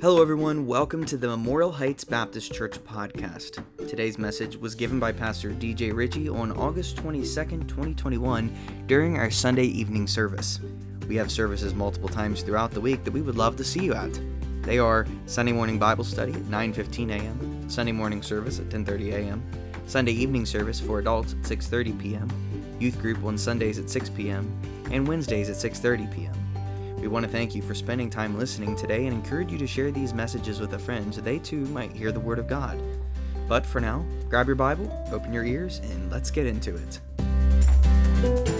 Hello, everyone. Welcome to the Memorial Heights Baptist Church podcast. Today's message was given by Pastor DJ Ritchie on August 22nd, 2021, during our Sunday evening service. We have services multiple times throughout the week that we would love to see you at. They are Sunday morning Bible study at 9:15 a.m., Sunday morning service at 10:30 a.m., Sunday evening service for adults at 6:30 p.m., youth group on Sundays at 6 p.m., and Wednesdays at 6:30 p.m. We want to thank you for spending time listening today and encourage you to share these messages with a friend so they too might hear the Word of God. But for now, grab your Bible, open your ears, and let's get into it.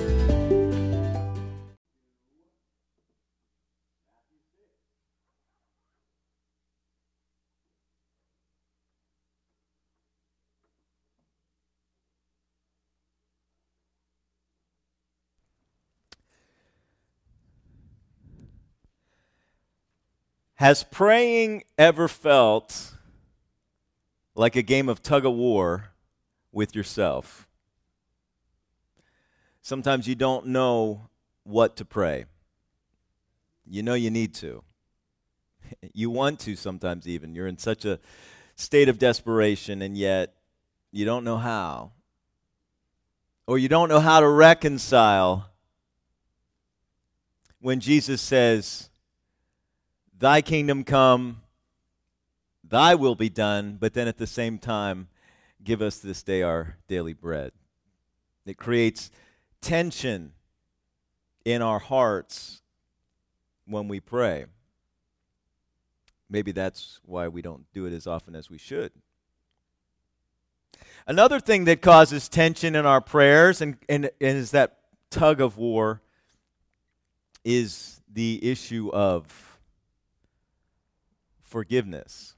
Has praying ever felt like a game of tug of war with yourself? Sometimes you don't know what to pray. You know you need to. You want to sometimes, even. You're in such a state of desperation, and yet you don't know how. Or you don't know how to reconcile when Jesus says, Thy kingdom come, thy will be done, but then at the same time, give us this day our daily bread. It creates tension in our hearts when we pray. Maybe that's why we don't do it as often as we should. Another thing that causes tension in our prayers and, and, and is that tug of war is the issue of forgiveness.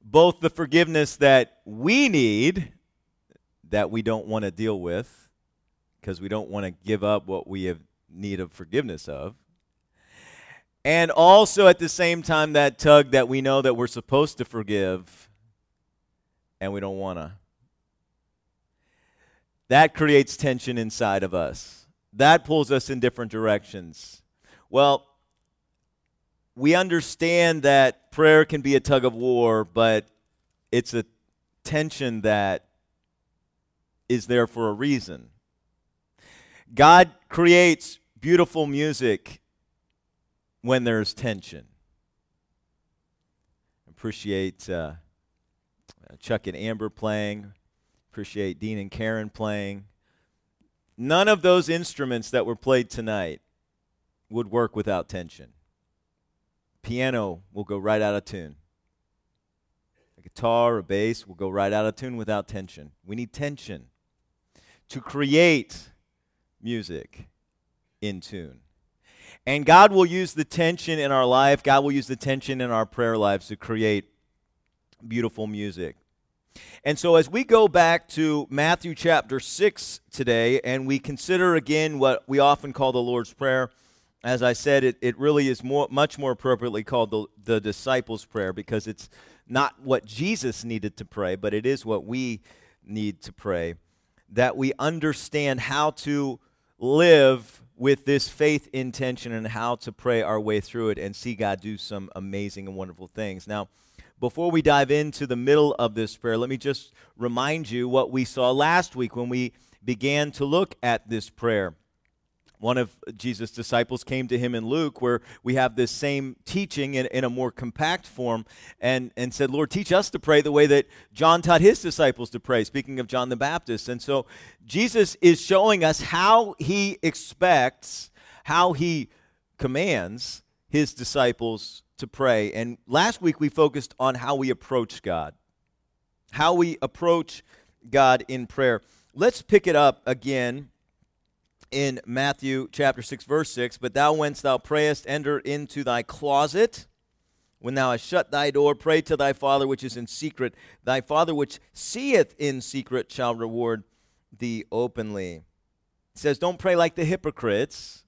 Both the forgiveness that we need, that we don't want to deal with, because we don't want to give up what we have need of forgiveness of. And also at the same time, that tug that we know that we're supposed to forgive and we don't want to. That creates tension inside of us. That pulls us in different directions. Well, we understand that prayer can be a tug of war, but it's a tension that is there for a reason. God creates beautiful music when there's tension. Appreciate uh, Chuck and Amber playing, appreciate Dean and Karen playing. None of those instruments that were played tonight would work without tension piano will go right out of tune. A guitar, a bass will go right out of tune without tension. We need tension to create music in tune. And God will use the tension in our life, God will use the tension in our prayer lives to create beautiful music. And so, as we go back to Matthew chapter 6 today, and we consider again what we often call the Lord's Prayer, as I said, it, it really is more, much more appropriately called the, the disciples' prayer because it's not what Jesus needed to pray, but it is what we need to pray. That we understand how to live with this faith intention and how to pray our way through it and see God do some amazing and wonderful things. Now, before we dive into the middle of this prayer, let me just remind you what we saw last week when we began to look at this prayer one of Jesus' disciples came to him in Luke, where we have this same teaching in, in, a more compact form, and, and said, Lord, teach us to pray the way that John taught his disciples to pray, speaking of John the Baptist. And so Jesus is showing us how he expects, how he commands his disciples to pray. And last week we focused on how we approach God, how we approach God in prayer. Let's pick it up again in Matthew chapter 6, verse 6 But thou, whence thou prayest, enter into thy closet. When thou hast shut thy door, pray to thy Father which is in secret. Thy Father which seeth in secret shall reward thee openly. It says, Don't pray like the hypocrites,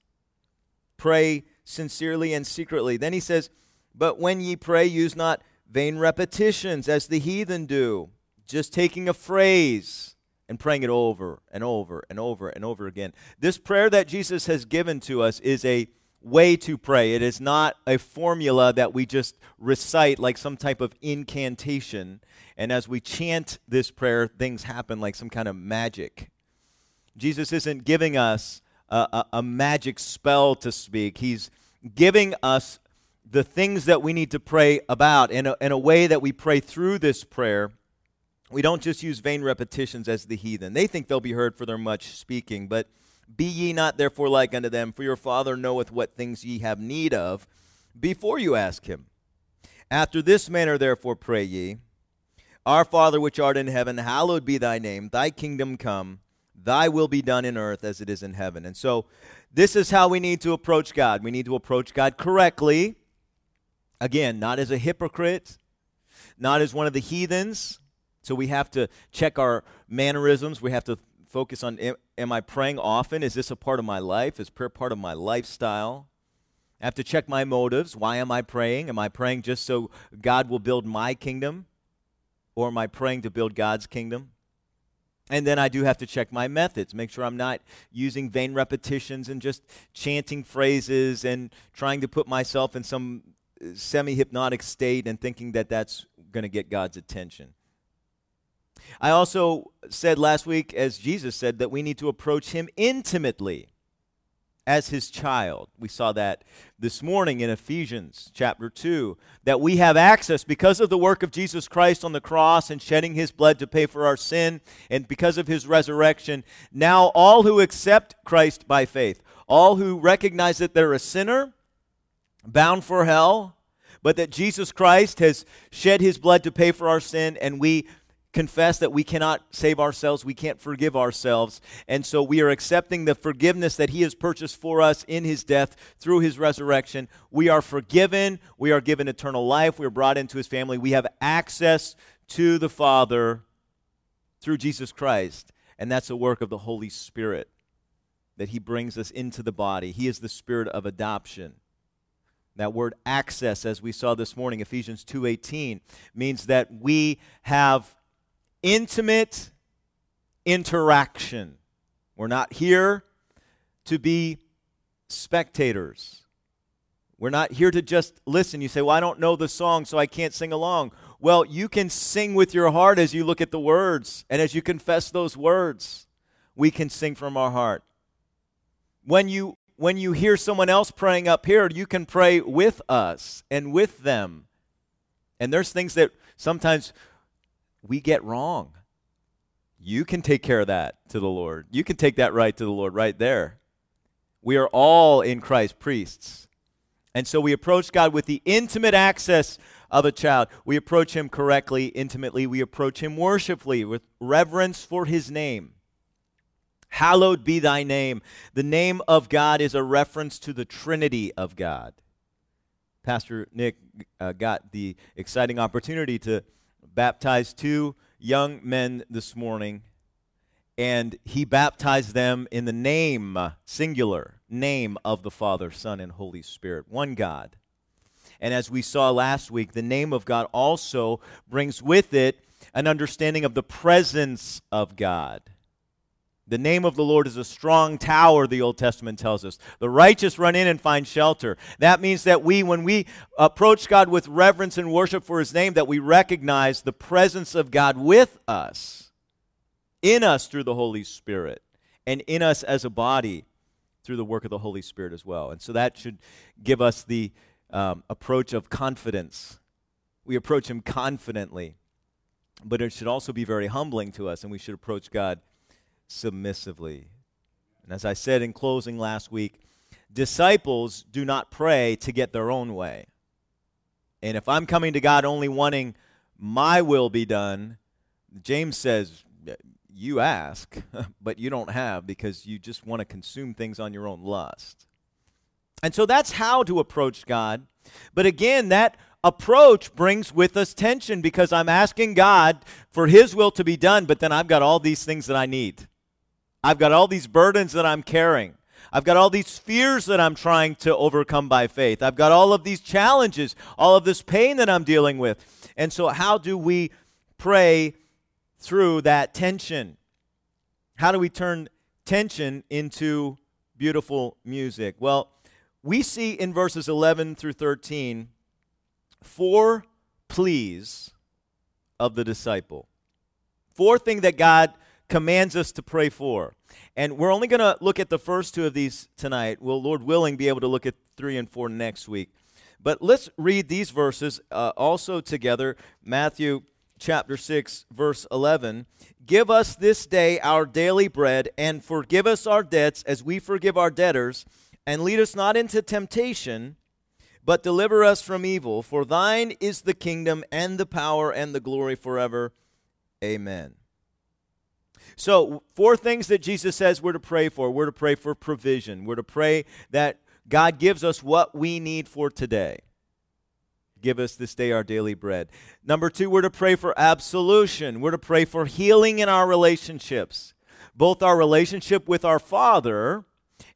pray sincerely and secretly. Then he says, But when ye pray, use not vain repetitions as the heathen do, just taking a phrase and praying it over and over and over and over again. This prayer that Jesus has given to us is a way to pray. It is not a formula that we just recite like some type of incantation. And as we chant this prayer, things happen like some kind of magic. Jesus isn't giving us a, a, a magic spell to speak, He's giving us the things that we need to pray about in a, in a way that we pray through this prayer. We don't just use vain repetitions as the heathen. They think they'll be heard for their much speaking, but be ye not therefore like unto them, for your Father knoweth what things ye have need of before you ask him. After this manner, therefore, pray ye Our Father which art in heaven, hallowed be thy name, thy kingdom come, thy will be done in earth as it is in heaven. And so, this is how we need to approach God. We need to approach God correctly. Again, not as a hypocrite, not as one of the heathens. So we have to check our mannerisms. We have to focus on am, am, I praying often? Is this a part of my life? Is prayer part of my lifestyle? I have to check my motives. Why am I praying? Am I praying just so God will build my kingdom? Or am I praying to build God's kingdom? And then I do have to check my methods, make sure I'm not using vain repetitions and just chanting phrases and trying to put myself in some uh, semi hypnotic state and thinking that that's going to get God's attention. I also said last week, as Jesus said, that we need to approach him intimately as his child. We saw that this morning in Ephesians chapter 2, that we have access because of the work of Jesus Christ on the cross and shedding his blood to pay for our sin, and because of his resurrection. Now, all who accept Christ by faith, all who recognize that they're a sinner, bound for hell, but that Jesus Christ has shed his blood to pay for our sin, and we confess that we cannot save ourselves, we can't forgive ourselves. And so we are accepting the forgiveness that He has purchased for us in His death through His resurrection. We are forgiven, we are given eternal life, we are brought into His family, we have access to the Father through Jesus Christ. And that's a work of the Holy Spirit that He brings us into the body. He is the Spirit of adoption. That word access, as we saw this morning, Ephesians 2.18, means that we have intimate interaction. We're not here to be spectators. We're not here to just listen. You say, Well, I don't know the song, so I can't sing along. Well, you can sing with your heart as you look at the words and as you confess those words. We can sing from our heart. When you when you hear someone else praying up here, you can pray with us and with them. And there's things that sometimes we get wrong. You can take care of that to the Lord. You can take that right to the Lord right there. We are all in Christ priests. And so we approach God with the intimate access of a child. We approach Him correctly, intimately. We approach Him worshipfully with reverence for His name. Hallowed be thy name. The name of God is a reference to the Trinity of God. Pastor Nick uh, got the exciting opportunity to baptized two young men this morning, and he baptized them in the name, singular, name of the Father, Son, and Holy Spirit, one God. And as we saw last week, the name of God also brings with it an understanding of the presence of God. The name of the Lord is a strong tower, the Old Testament tells us. The righteous run in and find shelter. That means that we, when we approach God with reverence and worship for his name, that we recognize the presence of God with us, in us through the Holy Spirit, and in us as a body through the work of the Holy Spirit as well. And so that should give us the um, approach of confidence. We approach him confidently, but it should also be very humbling to us, and we should approach God submissively. And as I said in closing last week, disciples do not pray to get their own way. And if I'm coming to God only wanting my will be done, James says, you ask, but you don't have because you just want to consume things on your own lust. And so that's how to approach God. But again, that approach brings with us tension because I'm asking God for His will to be done, but then I've got all these things that I need. I've got all these burdens that I'm carrying. I've got all these fears that I'm trying to overcome by faith. I've got all of these challenges, all of this pain that I'm dealing with. And so, how do we pray through that tension? How do we turn tension into beautiful music? Well, we see in verses 11 through 13 four pleas of the disciple. Four things that God commands us to pray for. And we're only going to look at the first two of these tonight. We'll, Lord willing, be able to look at three and four next week. But let's read these verses uh, also together. Matthew chapter 6, verse 11. Give us this day our daily bread, and forgive us our debts as we forgive our debtors, and lead us not into temptation, but deliver us from evil. For thine is the kingdom, and the power, and the glory forever. Amen. So, four things that Jesus says we're to pray for. We're to pray for provision. We're to pray that God gives us what we need for today. Give us this day our daily bread. Number two, we're to pray for absolution. We're to pray for healing in our relationships, both our relationship with our Father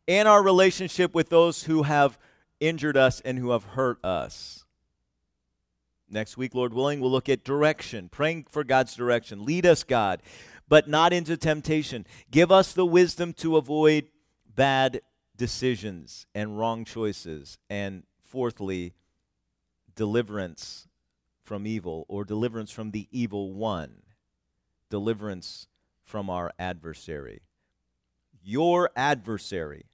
and our relationship with those who have injured us and who have hurt us. Next week, Lord willing, we'll look at direction, praying for God's direction. Lead us, God but not into temptation. Give us the wisdom to avoid bad decisions and wrong choices. And fourthly, deliverance from evil or deliverance from the evil one, deliverance from our adversary. Your adversary,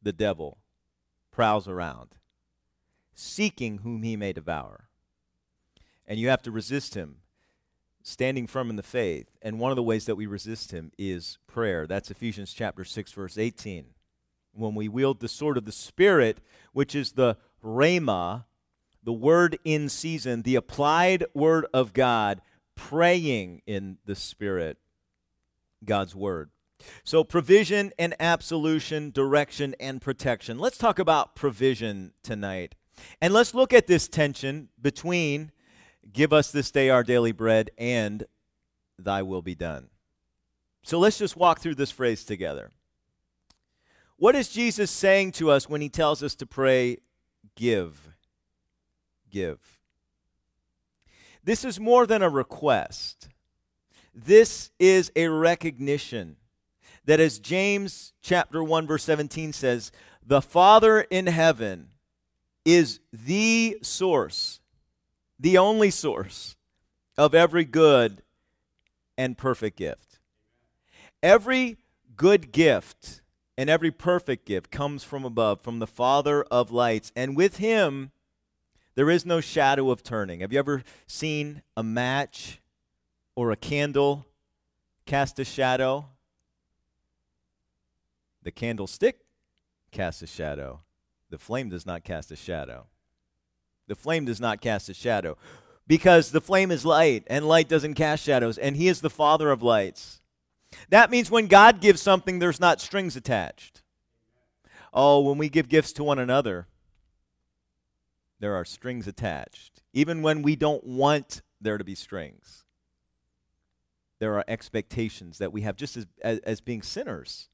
the devil, prowls around, seeking whom he may devour. And you have to resist him standing firm in the faith. And one of the ways that we resist him is prayer. That's Ephesians chapter 6 verse 18. When we wield the sword of the spirit, which is the rhema, the word in season, the applied word of God, praying in the spirit, God's word. So, provision and absolution, direction and protection. Let's talk about provision tonight. And let's look at this tension between Give us this day our daily bread, and thy will be done. So let's just walk through this phrase together. What is Jesus saying to us when he tells us to pray, give? Give. This is more than a request. This is a recognition that, as James chapter 1, verse 17 says, the Father in heaven is the source the only source of every good and perfect gift. Every good gift and every perfect gift comes from above, from the Father of lights. And with him, there is no shadow of turning. Have you ever seen a match or a candle cast a shadow? The candlestick casts a shadow. The flame does not cast a shadow. The flame does not cast a shadow because the flame is light and light doesn't cast shadows, and He is the Father of lights. That means when God gives something, there's not strings attached. Oh, when we give gifts to one another, there are strings attached. Even when we don't want there to be strings, there are expectations that we have just as, as, as being sinners,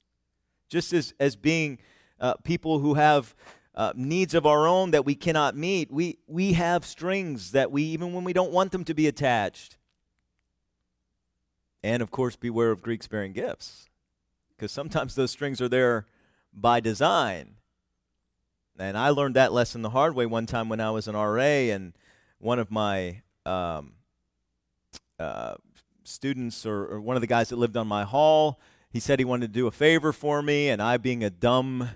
just as, as being uh, people who have uh, needs of our own that we cannot meet. We, we have strings that we, even when we don't want them to be attached. And of course, beware of Greeks bearing gifts, because sometimes those strings are there by design. And I learned that lesson the hard way one time when I was an RA, and one of my um, uh, students, or, or one of the guys that lived on my hall, he said he wanted to do a favor for me, and I, being a dumb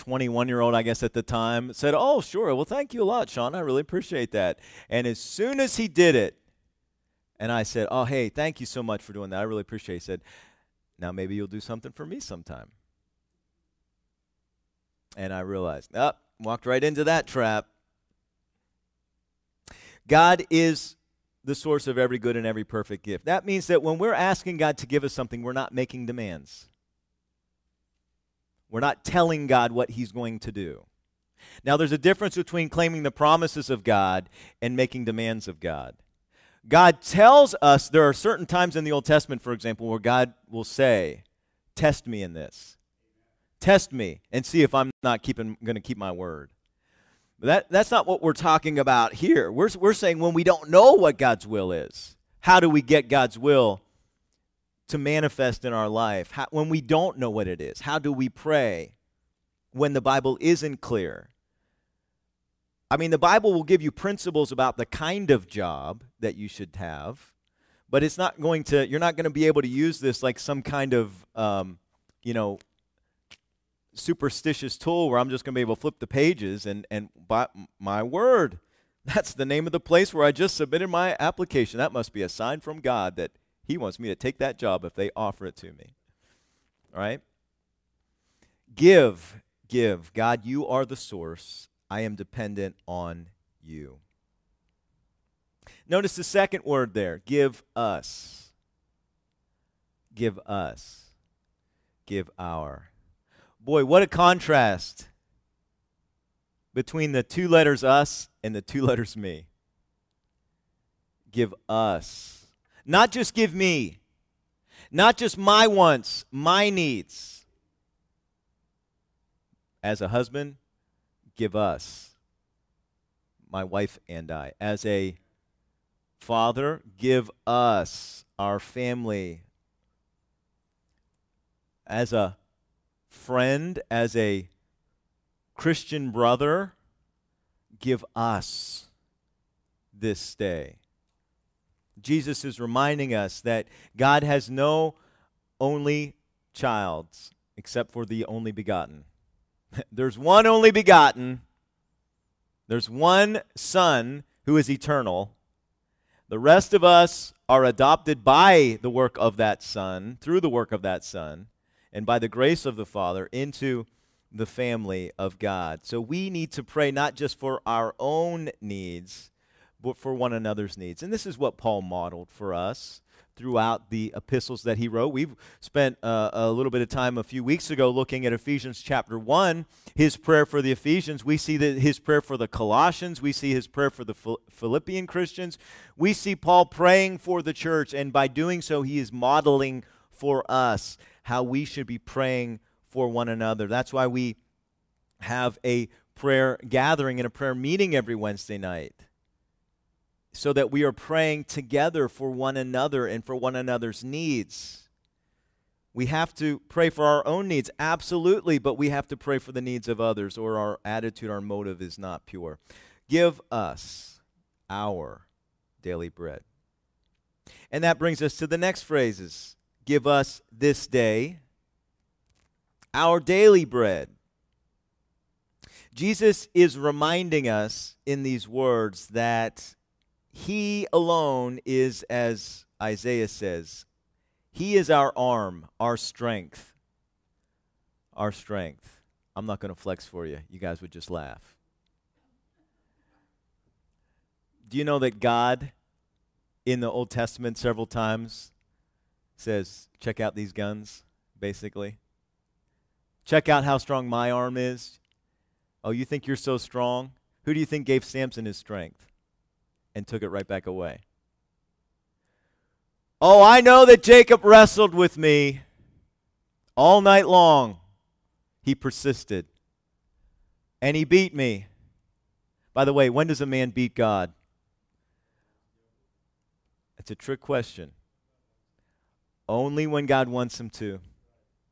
21 year old, I guess, at the time, said, Oh, sure. Well, thank you a lot, Sean. I really appreciate that. And as soon as he did it, and I said, Oh, hey, thank you so much for doing that. I really appreciate it. He said, Now maybe you'll do something for me sometime. And I realized, oh, walked right into that trap. God is the source of every good and every perfect gift. That means that when we're asking God to give us something, we're not making demands. We're not telling God what He's going to do. Now, there's a difference between claiming the promises of God and making demands of God. God tells us there are certain times in the Old Testament, for example, where God will say, Test me in this. Test me and see if I'm not going to keep my word. But that, that's not what we're talking about here. We're, we're saying when we don't know what God's will is, how do we get God's will to manifest in our life? How, when we don't know what it is, how do we pray? when the Bible isn't clear. I mean, the Bible will give you principles about the kind of job that you should have, but it's not going to, you're not going to be able to use this like some kind of, um, you know, superstitious tool where I'm just going to be able to flip the pages and, and by my word, that's the name of the place where I just submitted my application. That must be a sign from God that He wants me to take that job if they offer it to me. All right? Give, give. God, you are the source. I am dependent on you. Notice the second word there give us. Give us. Give our. Boy, what a contrast between the two letters us and the two letters me. Give us. Not just give me, not just my wants, my needs. As a husband, give us, my wife and I. As a father, give us, our family. As a friend, as a Christian brother, give us this day. Jesus is reminding us that God has no only child except for the only begotten. There's one only begotten. There's one Son who is eternal. The rest of us are adopted by the work of that Son, through the work of that Son, and by the grace of the Father into the family of God. So we need to pray not just for our own needs, for one another's needs. And this is what Paul modeled for us throughout the epistles that he wrote. We've spent uh, a little bit of time a few weeks ago looking at Ephesians chapter 1, his prayer for the Ephesians. We see his prayer for the Colossians. We see his prayer for the Philippian Christians. We see Paul praying for the church, and by doing so, he is modeling for us how we should be praying for one another. That's why we have a prayer gathering and a prayer meeting every Wednesday night. So that we are praying together for one another and for one another's needs. We have to pray for our own needs, absolutely, but we have to pray for the needs of others, or our attitude, our motive is not pure. Give us our daily bread. And that brings us to the next phrases Give us this day our daily bread. Jesus is reminding us in these words that He alone is, as Isaiah says, He is our arm, our strength. Our strength. I'm not going to flex for you. You guys would just laugh. Do you know that God in the Old Testament several times says, check out these guns, basically? Check out how strong my arm is. Oh, you think you're so strong? Who do you think gave Samson his strength and took it right back away? Oh, I know that Jacob wrestled with me all night long. He persisted. And he beat me. By the way, when does a man beat God? It's a trick question. Only when God wants him to.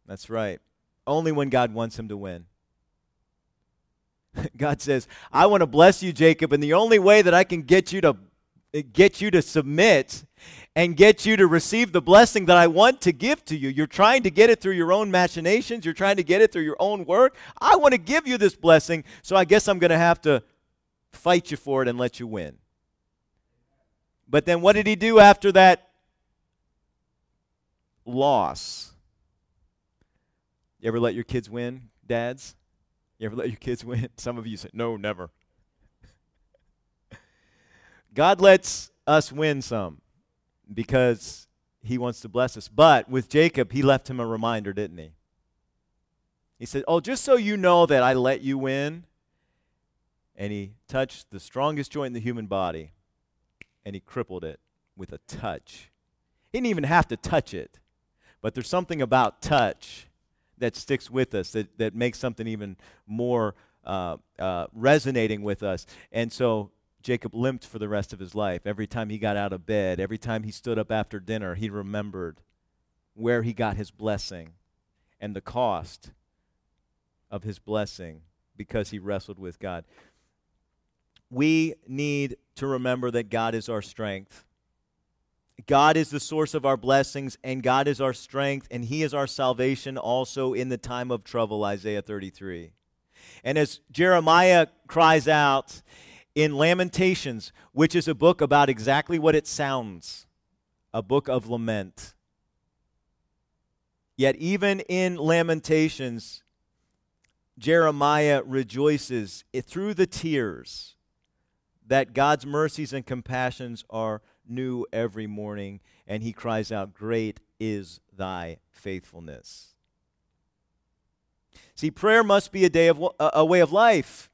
That's right only when God wants him to win. God says, I want to bless you, Jacob, and the only way that I can get you to get you to submit and get you to receive the blessing that I want to give to you. You're trying to get it through your own machinations, you're trying to get it through your own work. I want to give you this blessing, so I guess I'm going to have to fight you for it and let you win. But then what did he do after that loss? You ever let your kids win, dads? You ever let your kids win? Some of you say, no, never. God lets us win some because he wants to bless us. But with Jacob, he left him a reminder, didn't he? He said, Oh, just so you know that I let you win. And he touched the strongest joint in the human body and he crippled it with a touch. He didn't even have to touch it, but there's something about touch that sticks with us, that, that makes something even more uh, uh, resonating with us. And so Jacob limped for the rest of his life. Every time he got out of bed, every time he stood up after dinner, he remembered where he got his blessing and the cost of his blessing because he wrestled with God. We need to remember that God is our strength. God is the source of our blessings, and God is our strength, and He is our salvation also in the time of trouble, Isaiah 33. And as Jeremiah cries out in Lamentations, which is a book about exactly what it sounds a book of lament. Yet, even in Lamentations, Jeremiah rejoices eh, through the tears that God's mercies and compassions are new every morning, and he cries out, Great is thy faithfulness. See, prayer must be a, day of, a way of life.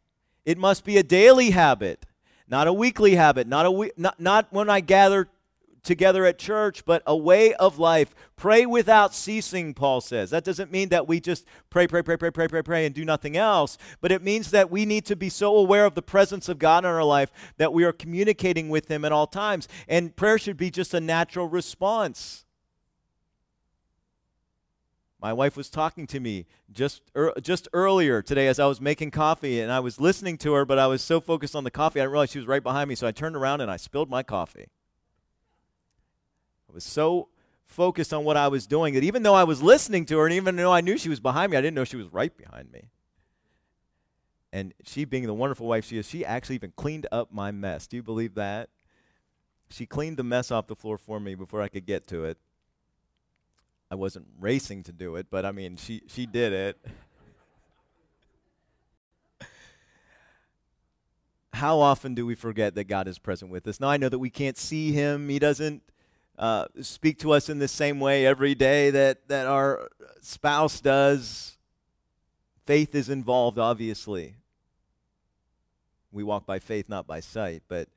It must be a daily habit, not a weekly habit, not, a we, not, not when I gather together at church, but a way of life. Pray without ceasing, Paul says. That doesn't mean that we just pray, pray, pray, pray, pray, pray, pray, and do nothing else, but it means that we need to be so aware of the presence of God in our life that we are communicating with Him at all times. And prayer should be just a natural response. My wife was talking to me just er, just earlier today as I was making coffee, and I was listening to her, but I was so focused on the coffee, I didn't realize she was right behind me. So I turned around and I spilled my coffee was so focused on what I was doing that even though I was listening to her and even though I knew she was behind me, I didn't know she was right behind me. And she, being the wonderful wife she is, she actually even cleaned up my mess. Do you believe that? She cleaned the mess off the floor for me before I could get to it. I wasn't racing to do it, but I mean, she, she did it. How often do we forget that God is present with us? Now, I know that we can't see Him. He doesn't uh, speak to us in the same way every day that, that our spouse does. Faith is involved, obviously. We walk by faith, not by sight. But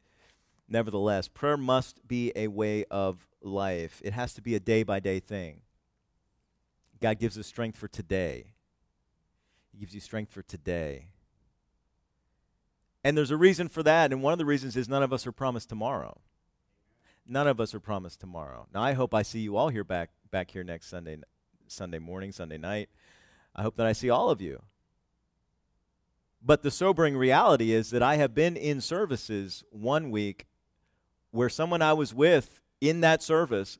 nevertheless, prayer must be a way of life, it has to be a day by day thing. God gives us strength for today. He gives you strength for today. And there's a reason for that, and one of the reasons is none of us are promised tomorrow none of us are promised tomorrow. Now I hope I see you all here back back here next Sunday Sunday morning, Sunday night. I hope that I see all of you. But the sobering reality is that I have been in services one week where someone I was with in that service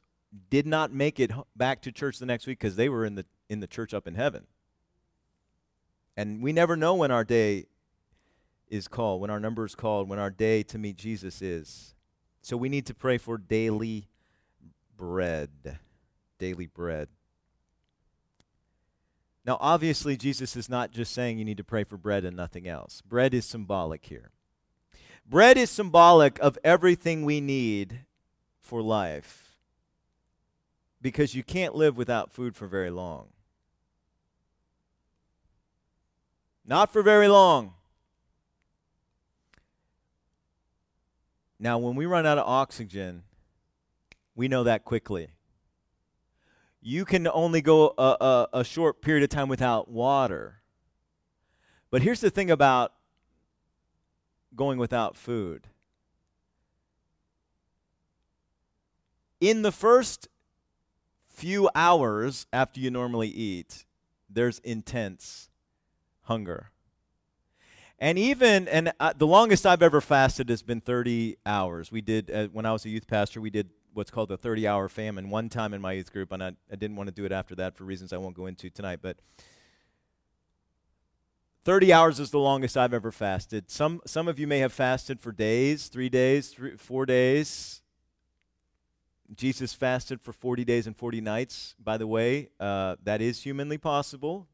did not make it back to church the next week because they were in the in the church up in heaven. And we never know when our day is called, when our number is called, when our day to meet Jesus is. So we need to pray for daily bread. Daily bread. Now, obviously, Jesus is not just saying you need to pray for bread and nothing else. Bread is symbolic here. Bread is symbolic of everything we need for life because you can't live without food for very long. Not for very long. Now, when we run out of oxygen, we know that quickly. You can only go a, a, a, short period of time without water. But here's the thing about going without food. In the first few hours after you normally eat, there's intense hunger. And even, and uh, the longest I've ever fasted has been 30 hours. We did, uh, when I was a youth pastor, we did what's called the 30 hour famine one time in my youth group, and I, I didn't want to do it after that for reasons I won't go into tonight. But 30 hours is the longest I've ever fasted. Some, some of you may have fasted for days, three days, three, four days. Jesus fasted for 40 days and 40 nights, by the way. Uh, that is humanly possible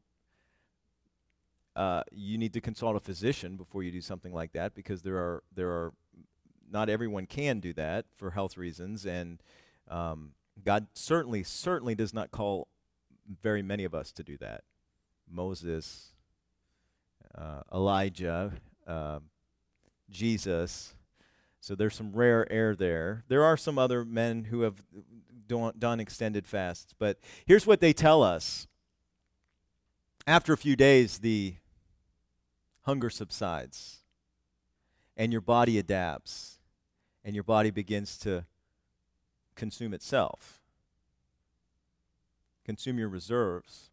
uh, you need to consult a physician before you do something like that because there are there are not everyone can do that for health reasons, and um, God certainly certainly does not call very many of us to do that. Moses, uh, Elijah, uh, Jesus. So there's some rare air there. There are some other men who have done extended fasts, but here's what they tell us. After a few days, the hunger subsides and your body adapts and your body begins to consume itself, consume your reserves.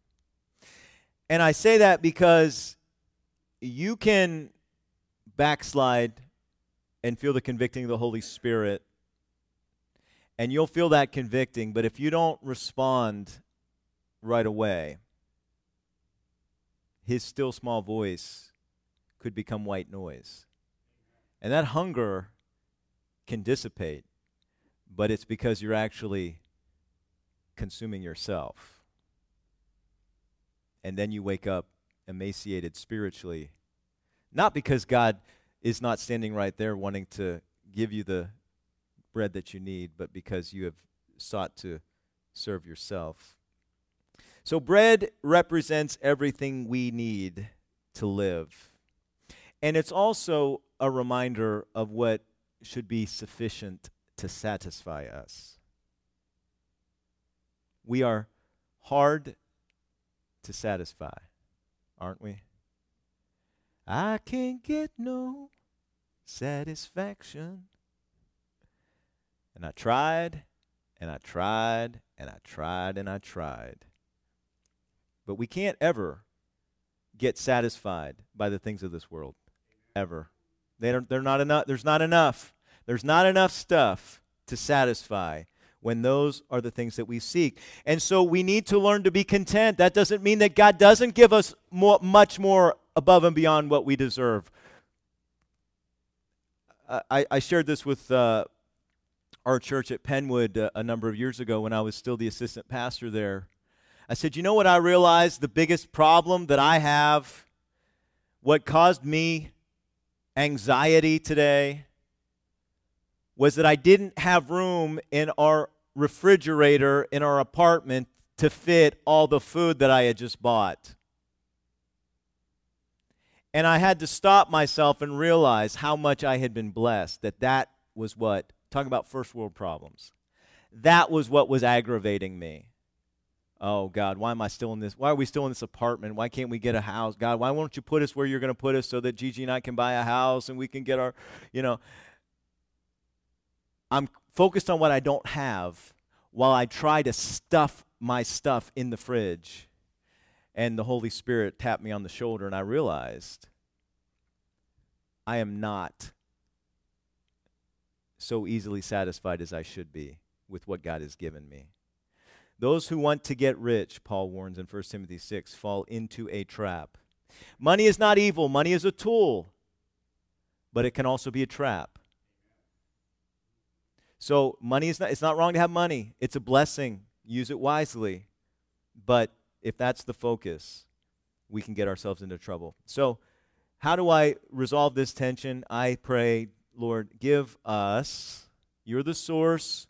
And I say that because you can backslide and feel the convicting of the Holy Spirit. And you'll feel that convicting, but if you don't respond right away, his still small voice could become white noise. And that hunger can dissipate, but it's because you're actually consuming yourself. And then you wake up emaciated spiritually, not because God is not standing right there wanting to give you the bread that you need, but because you have sought to serve yourself. So, bread represents everything we need to live. And it's also a reminder of what should be sufficient to satisfy us. We are hard to satisfy, aren't we? I can't get no satisfaction. And I tried, and I tried, and I tried, and I tried. But we can't ever get satisfied by the things of this world. Ever. They don't, they're not enough. There's not enough. There's not enough stuff to satisfy when those are the things that we seek. And so we need to learn to be content. That doesn't mean that God doesn't give us more, much more above and beyond what we deserve. I, I shared this with uh, our church at Penwood uh, a number of years ago when I was still the assistant pastor there. I said, You know what I realized? The biggest problem that I have, what caused me anxiety today, was that I didn't have room in our refrigerator in our apartment to fit all the food that I had just bought. And I had to stop myself and realize how much I had been blessed, that that was what, talking about first world problems, that was what was aggravating me. Oh, God, why am I still in this? Why are we still in this apartment? Why can't we get a house? God, why won't you put us where you're going to put us so that Gigi and I can buy a house and we can get our, you know. I'm focused on what I don't have while I try to stuff my stuff in the fridge. And the Holy Spirit tapped me on the shoulder, and I realized I am not so easily satisfied as I should be with what God has given me. Those who want to get rich, Paul warns in 1 Timothy 6, fall into a trap. Money is not evil, money is a tool, but it can also be a trap. So money is not it's not wrong to have money. It's a blessing. Use it wisely. But if that's the focus, we can get ourselves into trouble. So how do I resolve this tension? I pray, Lord, give us you're the source.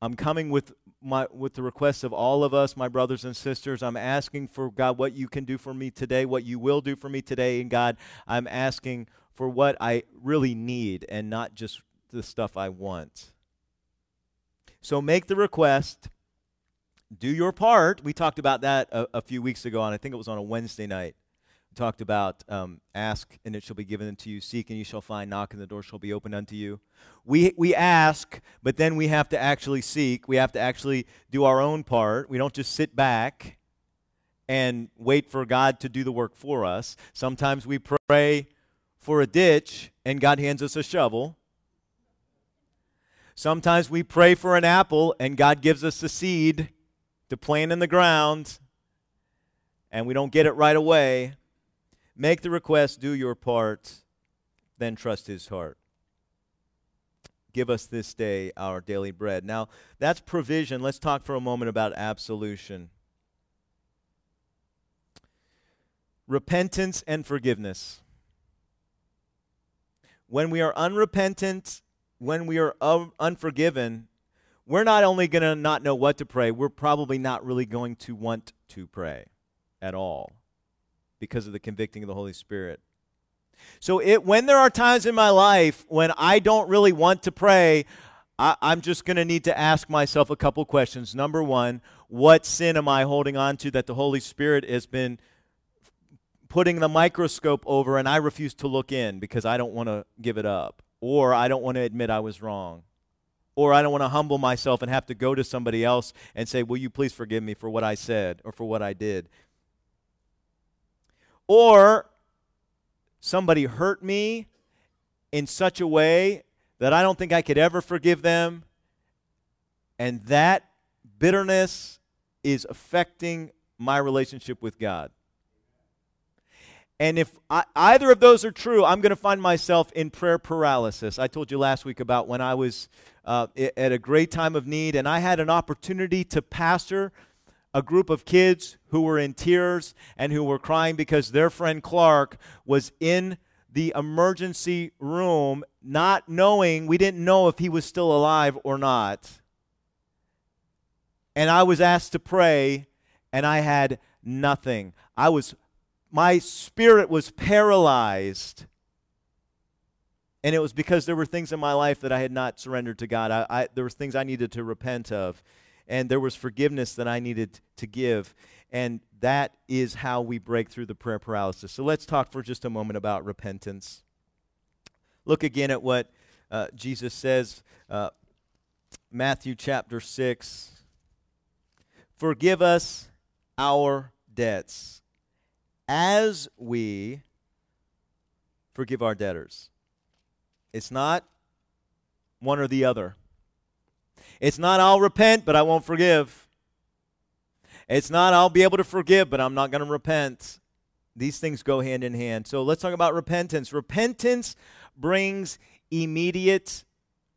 I'm coming with my with the requests of all of us, my brothers and sisters. I'm asking for God what you can do for me today, what you will do for me today, and God, I'm asking for what I really need and not just the stuff I want. So make the request. Do your part. We talked about that a, a few weeks ago, and I think it was on a Wednesday night. We talked about um, ask and it shall be given unto you, seek and you shall find, knock and the door shall be opened unto you. We, we ask, but then we have to actually seek. We have to actually do our own part. We don't just sit back and wait for God to do the work for us. Sometimes we pray for a ditch and God hands us a shovel. Sometimes we pray for an apple and God gives us a seed to plant in the ground and we don't get it right away. Make the request, do your part, then trust His heart. Give us this day our daily bread. Now, that's provision. Let's talk for a moment about absolution. Repentance and forgiveness. When we are unrepentant when we are unforgiven, we're not only going to not know what to pray, we're probably not really going to want to pray at all because of the convicting of the Holy Spirit. So, it, when there are times in my life when I don't really want to pray, I, am just going to need to ask myself a couple questions. Number one, what sin am I holding on to that the Holy Spirit has been putting the microscope over and I refuse to look in because I don't want to give it up? or I don't want to admit I was wrong, or I don't want to humble myself and have to go to somebody else and say, Will you please forgive me for what I said or for what I did? Or somebody hurt me in such a way that I don't think I could ever forgive them. And that bitterness is affecting my relationship with God. And if I, either of those are true, I'm going to find myself in prayer paralysis. I told you last week about when I was uh, at a great time of need and I had an opportunity to pastor a group of kids who were in tears and who were crying because their friend Clark was in the emergency room, not knowing, we didn't know if he was still alive or not. And I was asked to pray, and I had nothing. I was my spirit was paralyzed. And it was because there were things in my life that I had not surrendered to God. I, I, there were things I needed to repent of. And there was forgiveness that I needed to give. And that is how we break through the prayer paralysis. So let's talk for just a moment about repentance. Look again at what uh, Jesus says, uh, Matthew chapter 6. Forgive us our debts as we forgive our debtors. It's not one or the other. It's not I'll repent, but I won't forgive. It's not I'll be able to forgive, but I'm not going to repent. These things go hand in hand. So let's talk about repentance. Repentance brings immediate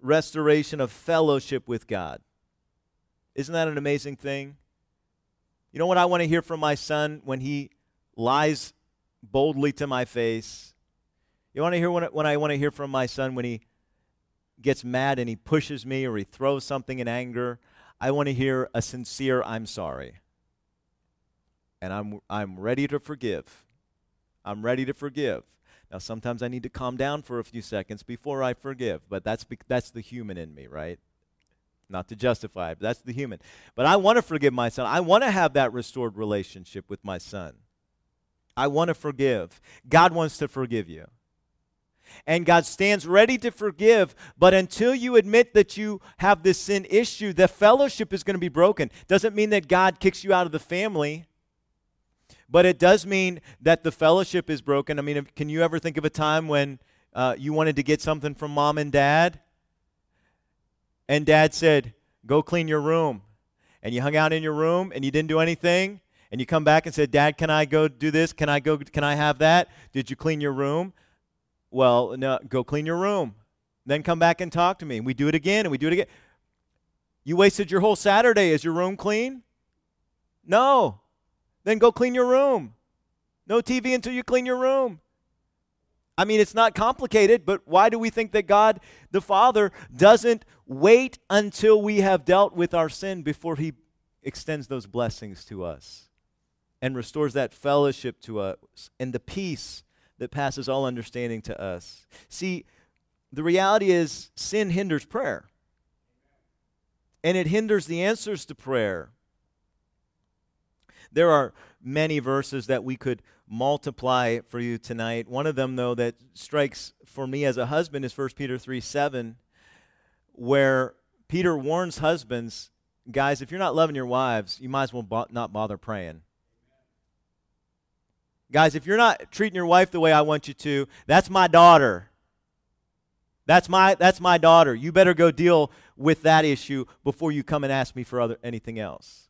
restoration of fellowship with God. Isn't that an amazing thing? You know what I want to hear from my son when he lies boldly to my face. You want to hear when, when I want to hear from my son when he gets mad and he pushes me or he throws something in anger? I want to hear a sincere I'm sorry. And I'm I'm ready to forgive. I'm ready to forgive. Now sometimes I need to calm down for a few seconds before I forgive, but that's that's the human in me, right? Not to justify it, but that's the human. But I want to forgive my son. I want to have that restored relationship with my son. I want to forgive. God wants to forgive you. And God stands ready to forgive, but until you admit that you have this sin issue, the fellowship is going to be broken. Doesn't mean that God kicks you out of the family, but it does mean that the fellowship is broken. I mean, can you ever think of a time when uh, you wanted to get something from mom and dad? And dad said, Go clean your room. And you hung out in your room and you didn't do anything and you come back and said, Dad, can I go do this? Can I go? Can I have that? Did you clean your room? Well, no, go clean your room. Then come back and talk to me. And we do it again and we do it again. You wasted your whole Saturday. Is your room clean? No. Then go clean your room. No TV until you clean your room. I mean, it's not complicated, but why do we think that God the Father doesn't wait until we have dealt with our sin before He extends those blessings to us? and restores that fellowship to us and the peace that passes all understanding to us. See, the reality is sin hinders prayer, and it hinders the answers to prayer. There are many verses that we could multiply for you tonight. One of them, though, that strikes for me as a husband is 1 Peter 3 7, where Peter warns husbands guys, if you're not loving your wives, you might as well bo- not bother praying. Guys, if you're not treating your wife the way I want you to, that's my daughter. That's my that's my daughter. You better go deal with that issue before you come and ask me for other anything else.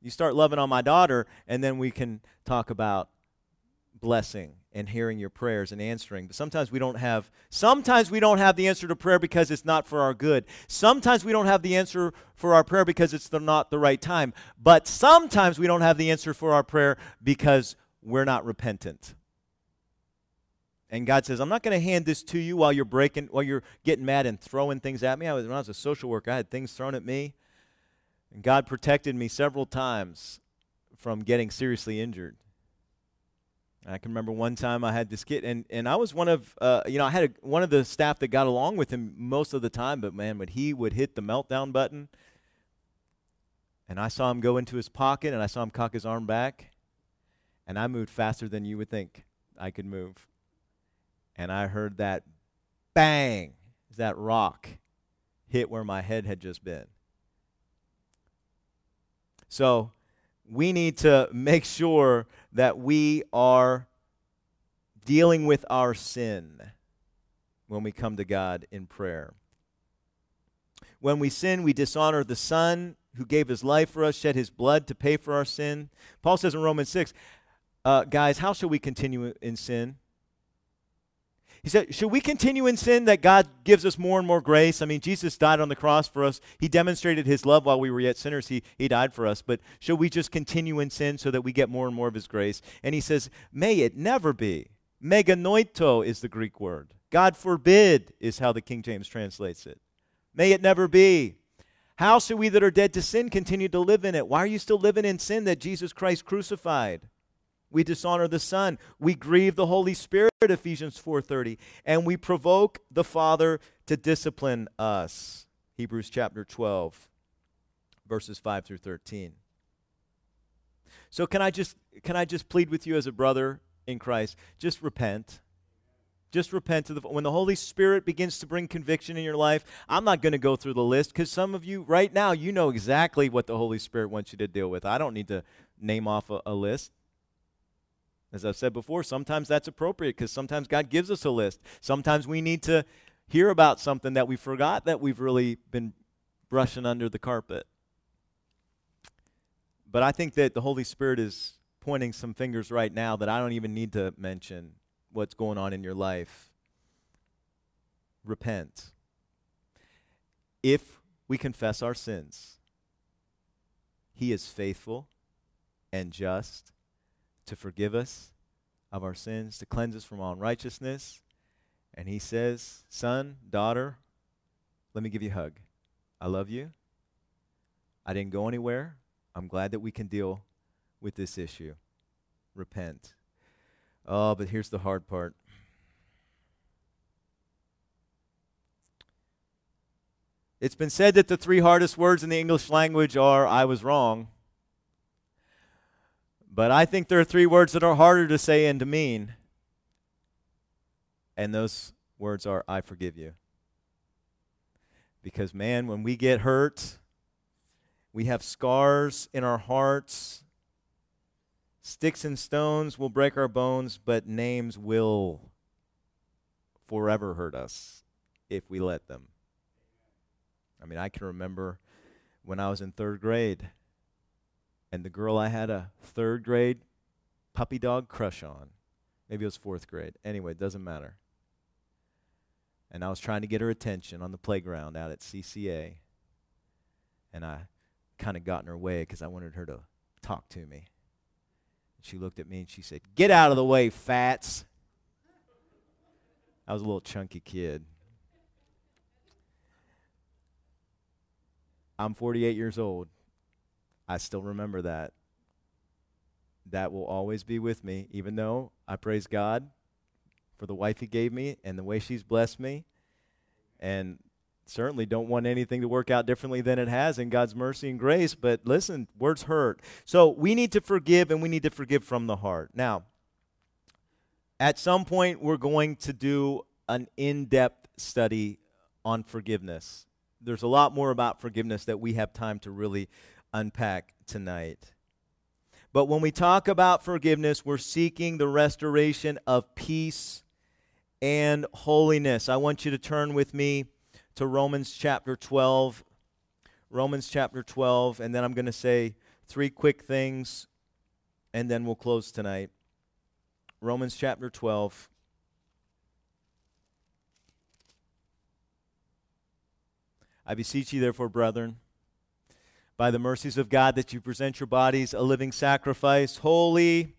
You start loving on my daughter and then we can talk about blessing and hearing your prayers and answering. But sometimes we don't have sometimes we don't have the answer to prayer because it's not for our good. Sometimes we don't have the answer for our prayer because it's the, not the right time. But sometimes we don't have the answer for our prayer because we're not repentant. And God says, I'm not going to hand this to you while you're breaking, while you're getting mad and throwing things at me. I was, when I was a social worker, I had things thrown at me. And God protected me several times from getting seriously injured. I can remember one time I had this kid, and, and I was one of, uh, you know, I had a, one of the staff that got along with him most of the time, but man, when he would hit the meltdown button, and I saw him go into his pocket, and I saw him cock his arm back, and I moved faster than you would think I could move. And I heard that bang, that rock hit where my head had just been. So we need to make sure that we are dealing with our sin when we come to God in prayer. When we sin, we dishonor the Son who gave his life for us, shed his blood to pay for our sin. Paul says in Romans 6, uh, guys, how shall we continue in sin? He said, Should we continue in sin that God gives us more and more grace? I mean, Jesus died on the cross for us. He demonstrated his love while we were yet sinners. He, he died for us. But should we just continue in sin so that we get more and more of his grace? And he says, May it never be. Meganoito is the Greek word. God forbid is how the King James translates it. May it never be. How should we that are dead to sin continue to live in it? Why are you still living in sin that Jesus Christ crucified? We dishonor the Son. We grieve the Holy Spirit, Ephesians 4:30, and we provoke the Father to discipline us. Hebrews chapter 12, verses 5 through 13. So can I just can I just plead with you as a brother in Christ? Just repent. Just repent the when the Holy Spirit begins to bring conviction in your life. I'm not going to go through the list because some of you right now you know exactly what the Holy Spirit wants you to deal with. I don't need to name off a, a list. As I've said before, sometimes that's appropriate because sometimes God gives us a list. Sometimes we need to hear about something that we forgot that we've really been brushing under the carpet. But I think that the Holy Spirit is pointing some fingers right now that I don't even need to mention what's going on in your life. Repent. If we confess our sins, He is faithful and just to forgive us of our sins, to cleanse us from all unrighteousness. And he says, Son, daughter, let me give you a hug. I love you. I didn't go anywhere. I'm glad that we can deal with this issue. Repent. Oh, but here's the hard part. It's been said that the three hardest words in the English language are I was wrong but I think there are three words that are harder to say and to mean. And those words are, I forgive you. Because, man, when we get hurt, we have scars in our hearts. Sticks and stones will break our bones, but names will forever hurt us if we let them. I mean, I can remember when I was in third grade and the girl I had a third grade puppy dog crush on. Maybe it was fourth grade. Anyway, it doesn't matter. And I was trying to get her attention on the playground out at CCA. And I kind of got in her way because I wanted her to talk to me. She looked at me and she said, Get out of the way, fats. I was a little chunky kid. I'm 48 years old. I still remember that. That will always be with me, even though I praise God for the wife He gave me and the way she's blessed me. And certainly don't want anything to work out differently than it has in God's mercy and grace. But listen, words hurt. So we need to forgive and we need to forgive from the heart. Now, at some point, we're going to do an in depth study on forgiveness. There's a lot more about forgiveness that we have time to really unpack tonight. But when we talk about forgiveness, we're seeking the restoration of peace and holiness. I want you to turn with me to Romans chapter 12. Romans chapter 12, and then I'm going to say three quick things, and then we'll close tonight. Romans chapter 12. I beseech you, therefore, brethren by the mercies of God that you present your bodies a living sacrifice, holy,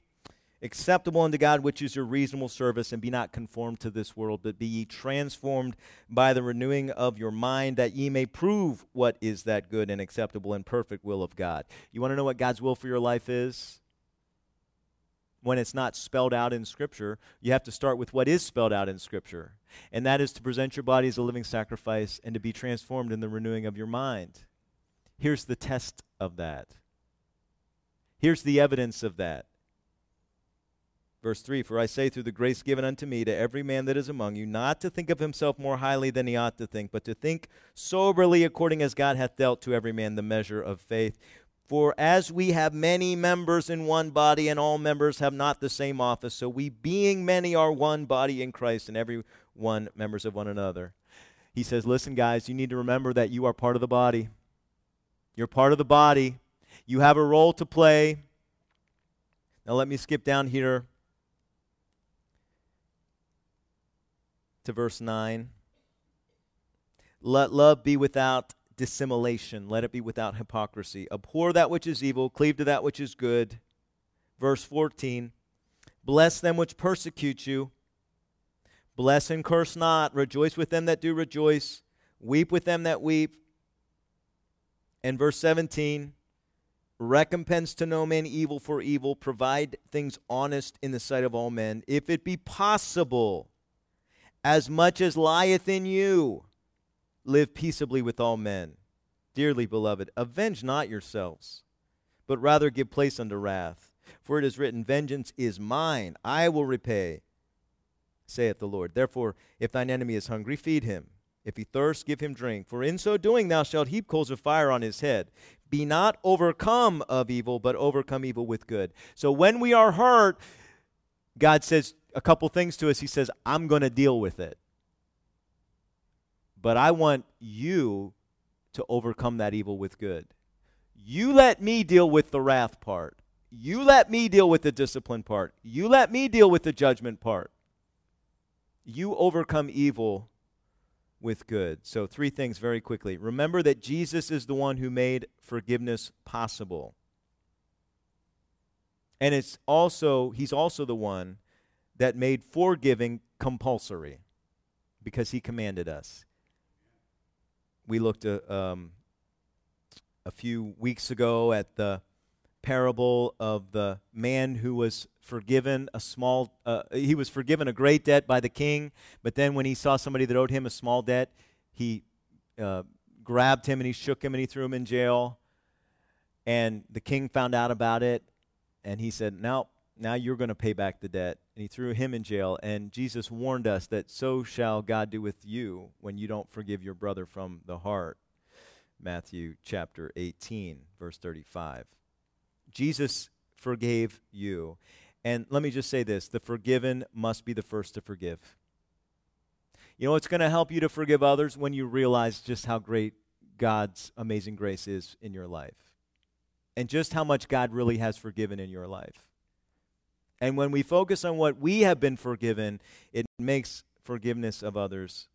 acceptable unto God, which is your reasonable service, and be not conformed to this world, but be ye transformed by the renewing of your mind, that ye may prove what is that good and acceptable and perfect will of God. You want to know what God's will for your life is? When it's not spelled out in Scripture, you have to start with what is spelled out in Scripture, and that is to present your body as a living sacrifice and to be transformed in the renewing of your mind. Here's the test of that. Here's the evidence of that. Verse 3 For I say, through the grace given unto me, to every man that is among you, not to think of himself more highly than he ought to think, but to think soberly according as God hath dealt to every man the measure of faith. For as we have many members in one body, and all members have not the same office, so we, being many, are one body in Christ, and every one members of one another. He says, Listen, guys, you need to remember that you are part of the body. You're part of the body. You have a role to play. Now, let me skip down here to verse 9. Let love be without dissimulation. Let it be without hypocrisy. Abhor that which is evil, cleave to that which is good. Verse 14 Bless them which persecute you. Bless and curse not. Rejoice with them that do rejoice. Weep with them that weep. And verse 17 Recompense to no man evil for evil. Provide things honest in the sight of all men. If it be possible, as much as lieth in you live peaceably with all men. Dearly beloved, avenge not yourselves, but rather give place unto wrath. For it is written, Vengeance is mine, I will repay, saith the Lord. Therefore, if thine enemy is hungry, feed him. If he thirst, give him drink. For in so doing, thou shalt heap coals of fire on his head. Be not overcome of evil, but overcome evil with good. So when we are hurt, God says a couple things to us. He says, I'm going to deal with it. But I want you to overcome that evil with good. You let me deal with the wrath part. You let me deal with the discipline part. You let me deal with the judgment part. You overcome evil with good. So, three things very quickly. Remember that Jesus is the one who made forgiveness possible. And it's also, he's also the one that made forgiving compulsory because he commanded us we looked a, um, a few weeks ago at the parable of the man who was forgiven a small uh, he was forgiven a great debt by the king but then when he saw somebody that owed him a small debt he uh, grabbed him and he shook him and he threw him in jail and the king found out about it and he said now now you're going to pay back the debt. And he threw him in jail. And Jesus warned us that so shall God do with you when you don't forgive your brother from the heart. Matthew chapter 18, verse 35. Jesus forgave you. And let me just say this the forgiven must be the first to forgive. You know, it's going to help you to forgive others when you realize just how great God's amazing grace is in your life and just how much God really has forgiven in your life. And when we focus on what we have been forgiven, it makes forgiveness of others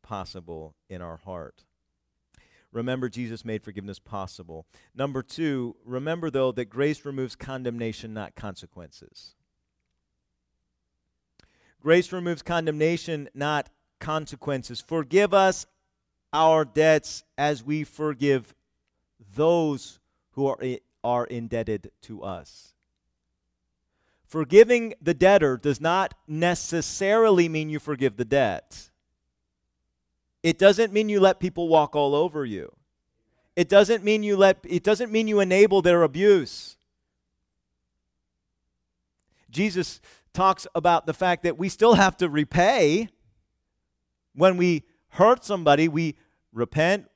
possible in our heart. Remember, Jesus made forgiveness possible. Number two, remember, though, that grace removes condemnation, not consequences. Grace removes condemnation, not consequences. Forgive us our debts as we forgive those who are, are indebted to us. Forgiving the debtor does not necessarily mean you forgive the debt. It doesn't mean you let people walk all over you. It doesn't mean you let it doesn't mean you enable their abuse. Jesus talks about the fact that we still have to repay when we hurt somebody, we repent,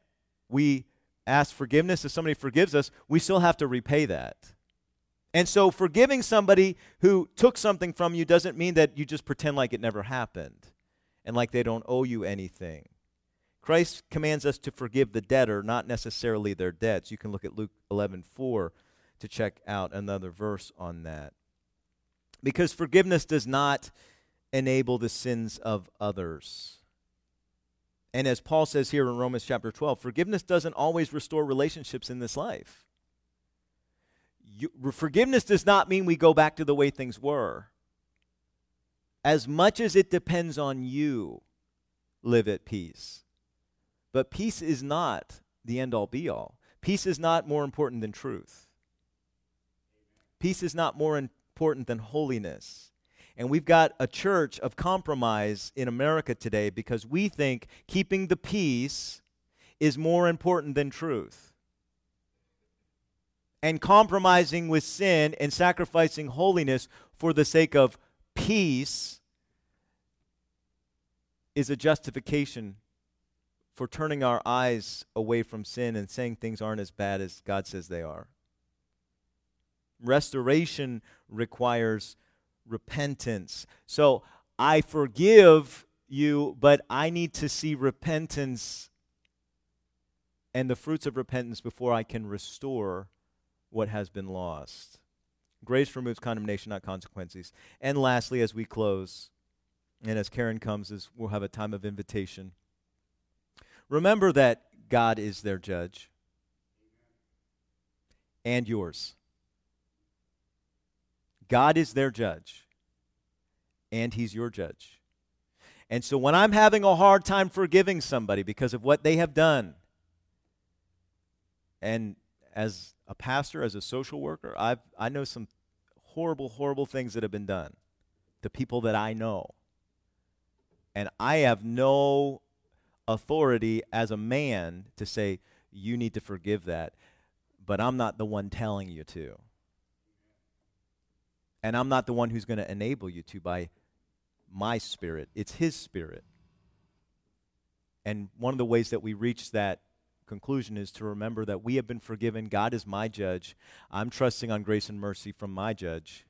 we ask forgiveness if somebody forgives us, we still have to repay that. And so, forgiving somebody who took something from you doesn't mean that you just pretend like it never happened and like they don't owe you anything. Christ commands us to forgive the debtor, not necessarily their debts. You can look at Luke 11:4 to check out another verse on that. Because forgiveness does not enable the sins of others. And as Paul says here in Romans chapter 12, forgiveness doesn't always restore relationships in this life you, forgiveness does not mean we go back to the way things were. As much as it depends on you, live at peace. But peace is not the end all be all. Peace is not more important than truth. Peace is not more important than holiness. And we've got a church of compromise in America today because we think keeping the peace is more important than truth and compromising with sin and sacrificing holiness for the sake of peace is a justification for turning our eyes away from sin and saying things aren't as bad as God says they are. Restoration requires repentance. So I forgive you, but I need to see repentance and the fruits of repentance before I can restore what has been lost. Grace removes condemnation, not consequences. And lastly, as we close, and as Karen comes, is we'll have a time of invitation. Remember that God is their judge and yours. God is their judge, and He's your judge. And so when I'm having a hard time forgiving somebody because of what they have done, and as a pastor, as a social worker, I've, I know some horrible, horrible things that have been done to people that I know. And I have no authority as a man to say, you need to forgive that. But I'm not the one telling you to. And I'm not the one who's going to enable you to by my spirit, it's His spirit. And one of the ways that we reach that conclusion is to remember that we have been forgiven. God is my judge. I'm trusting on grace and mercy from my judge.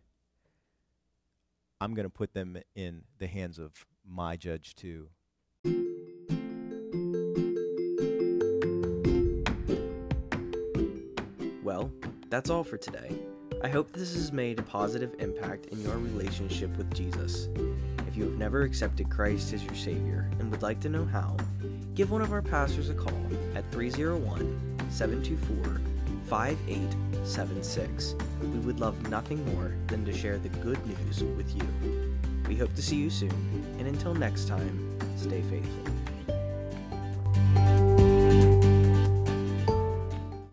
I'm going to put them in the hands of my judge too. That's all for today. I hope this has made a positive impact in your relationship with Jesus. If you have never accepted Christ as your Savior and would like to know how, give one of our pastors a call at 301 724 5876. We would love nothing more than to share the good news with you. We hope to see you soon, and until next time, stay faithful.